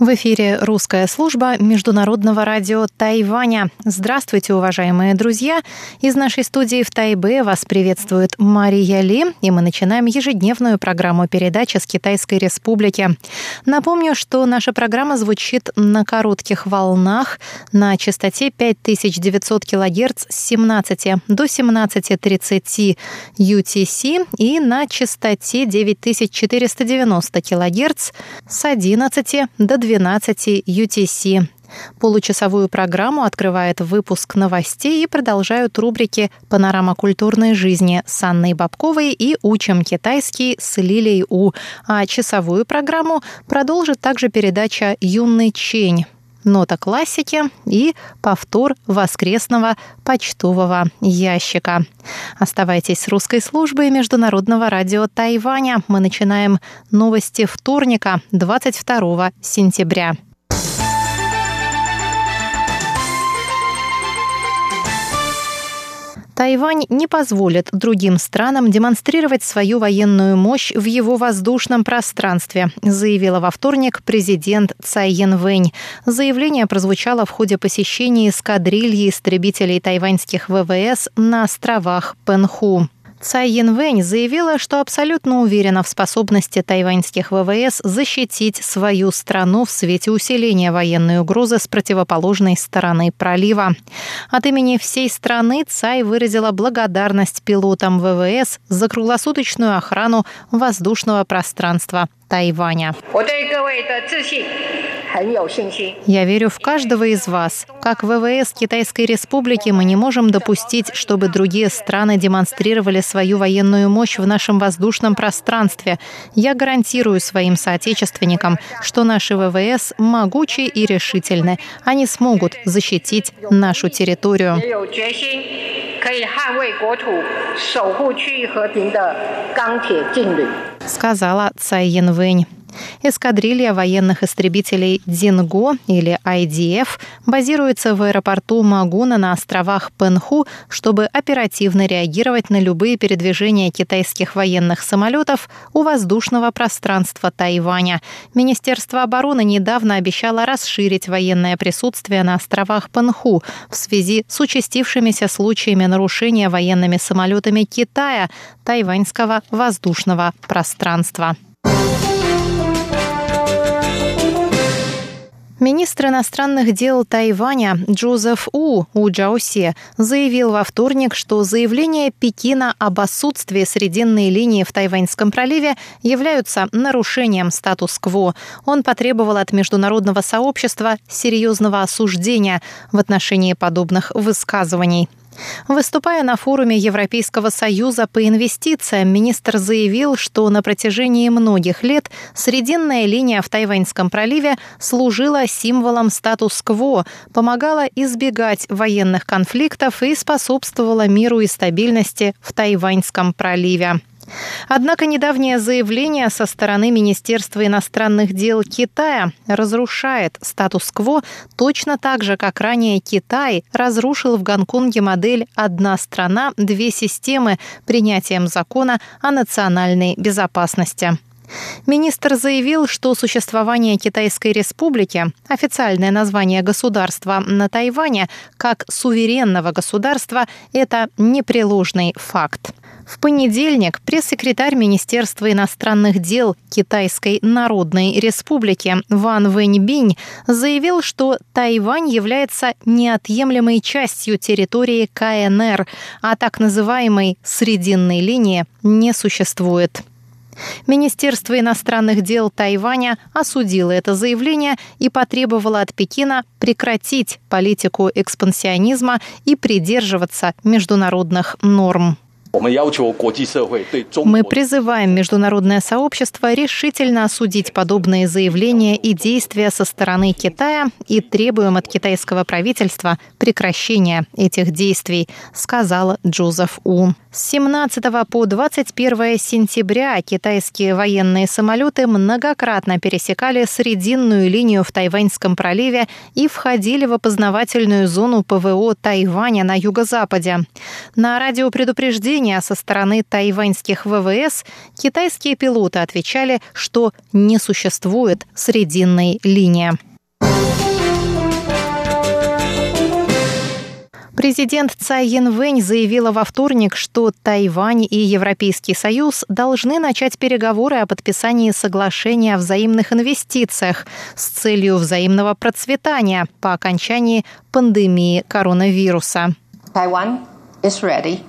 В эфире русская служба Международного радио Тайваня. Здравствуйте, уважаемые друзья! Из нашей студии в Тайбе вас приветствует Мария Ли, и мы начинаем ежедневную программу передачи с Китайской Республики. Напомню, что наша программа звучит на коротких волнах на частоте 5900 кГц с 17 до 17.30 UTC и на частоте 9490 кГц с 11 до 12 12 UTC. Получасовую программу открывает выпуск новостей и продолжают рубрики «Панорама культурной жизни» с Анной Бабковой и «Учим китайский» с Лилией У. А часовую программу продолжит также передача «Юный Чень» нота классики и повтор воскресного почтового ящика. Оставайтесь с русской службой Международного радио Тайваня. Мы начинаем новости вторника, 22 сентября. Тайвань не позволит другим странам демонстрировать свою военную мощь в его воздушном пространстве, заявила во вторник президент Цай Янвэнь. Заявление прозвучало в ходе посещения эскадрильи истребителей тайваньских ВВС на островах Пенху. Цай Янвэнь заявила, что абсолютно уверена в способности тайваньских ВВС защитить свою страну в свете усиления военной угрозы с противоположной стороны пролива. От имени всей страны Цай выразила благодарность пилотам ВВС за круглосуточную охрану воздушного пространства Тайваня. Я верю в каждого из вас. Как ВВС Китайской Республики мы не можем допустить, чтобы другие страны демонстрировали свою военную мощь в нашем воздушном пространстве. Я гарантирую своим соотечественникам, что наши ВВС могучи и решительны. Они смогут защитить нашу территорию. 可以捍卫国土、守护区域和平的钢铁劲旅。 сказала Цай Янвэнь. Эскадрилья военных истребителей «Динго» или IDF базируется в аэропорту Магуна на островах Пенху, чтобы оперативно реагировать на любые передвижения китайских военных самолетов у воздушного пространства Тайваня. Министерство обороны недавно обещало расширить военное присутствие на островах Пенху в связи с участившимися случаями нарушения военными самолетами Китая тайваньского воздушного пространства. Министр иностранных дел Тайваня Джозеф У У Джаусе заявил во вторник, что заявления Пекина об отсутствии срединной линии в Тайваньском проливе являются нарушением статус-кво. Он потребовал от международного сообщества серьезного осуждения в отношении подобных высказываний. Выступая на форуме Европейского союза по инвестициям, министр заявил, что на протяжении многих лет срединная линия в Тайваньском проливе служила символом статус-кво, помогала избегать военных конфликтов и способствовала миру и стабильности в Тайваньском проливе. Однако недавнее заявление со стороны Министерства иностранных дел Китая разрушает статус-кво точно так же, как ранее Китай разрушил в Гонконге модель «одна страна, две системы» принятием закона о национальной безопасности. Министр заявил, что существование Китайской Республики, официальное название государства на Тайване, как суверенного государства, это непреложный факт. В понедельник пресс-секретарь Министерства иностранных дел Китайской Народной Республики Ван Вэньбинь заявил, что Тайвань является неотъемлемой частью территории КНР, а так называемой «срединной линии» не существует. Министерство иностранных дел Тайваня осудило это заявление и потребовало от Пекина прекратить политику экспансионизма и придерживаться международных норм. Мы призываем международное сообщество решительно осудить подобные заявления и действия со стороны Китая и требуем от китайского правительства прекращения этих действий, сказал Джозеф У. С 17 по 21 сентября китайские военные самолеты многократно пересекали срединную линию в Тайваньском проливе и входили в опознавательную зону ПВО Тайваня на юго-западе. На радиопредупреждение со стороны тайваньских ВВС китайские пилоты отвечали, что не существует срединной линии. Президент Цай Янвэнь заявила во вторник, что Тайвань и Европейский Союз должны начать переговоры о подписании соглашения о взаимных инвестициях с целью взаимного процветания по окончании пандемии коронавируса. Taiwan is ready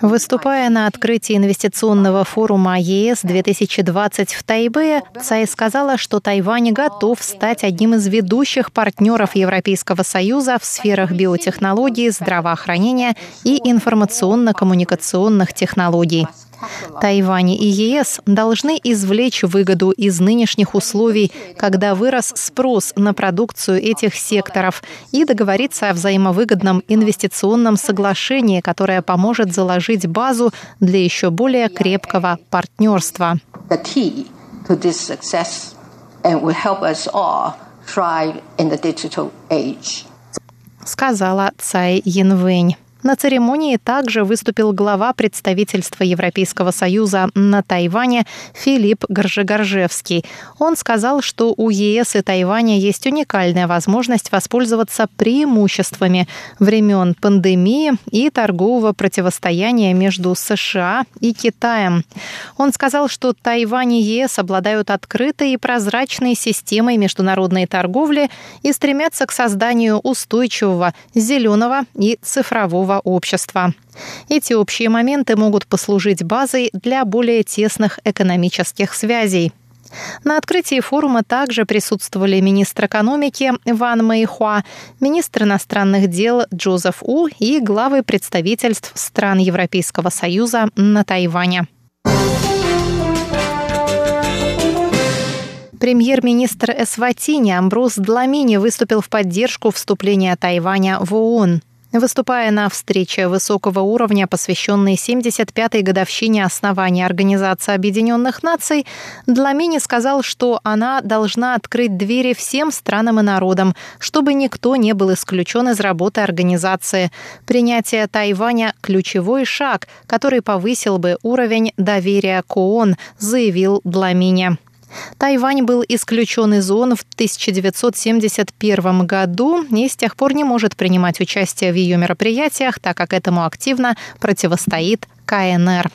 Выступая на открытии инвестиционного форума ЕС 2020 в Тайбе, Цай сказала, что Тайвань готов стать одним из ведущих партнеров Европейского Союза в сферах биотехнологий, здравоохранения и информационно-коммуникационных технологий. Тайвань и ЕС должны извлечь выгоду из нынешних условий, когда вырос спрос на продукцию этих секторов, и договориться о взаимовыгодном инвестиционном соглашении, которое поможет заложить базу для еще более крепкого партнерства. Сказала Цай Янвэнь. На церемонии также выступил глава представительства Европейского Союза на Тайване Филипп Горжегоржевский. Он сказал, что у ЕС и Тайваня есть уникальная возможность воспользоваться преимуществами времен пандемии и торгового противостояния между США и Китаем. Он сказал, что Тайвань и ЕС обладают открытой и прозрачной системой международной торговли и стремятся к созданию устойчивого, зеленого и цифрового мирового общества. Эти общие моменты могут послужить базой для более тесных экономических связей. На открытии форума также присутствовали министр экономики Ван Мэйхуа, министр иностранных дел Джозеф У и главы представительств стран Европейского Союза на Тайване. Премьер-министр Эсватини Амброс Дламини выступил в поддержку вступления Тайваня в ООН. Выступая на встрече высокого уровня, посвященной 75-й годовщине основания Организации Объединенных Наций, Дламини сказал, что она должна открыть двери всем странам и народам, чтобы никто не был исключен из работы организации. Принятие Тайваня – ключевой шаг, который повысил бы уровень доверия к ООН, заявил Дламини. Тайвань был исключен из ООН в 1971 году и с тех пор не может принимать участие в ее мероприятиях, так как этому активно противостоит КНР.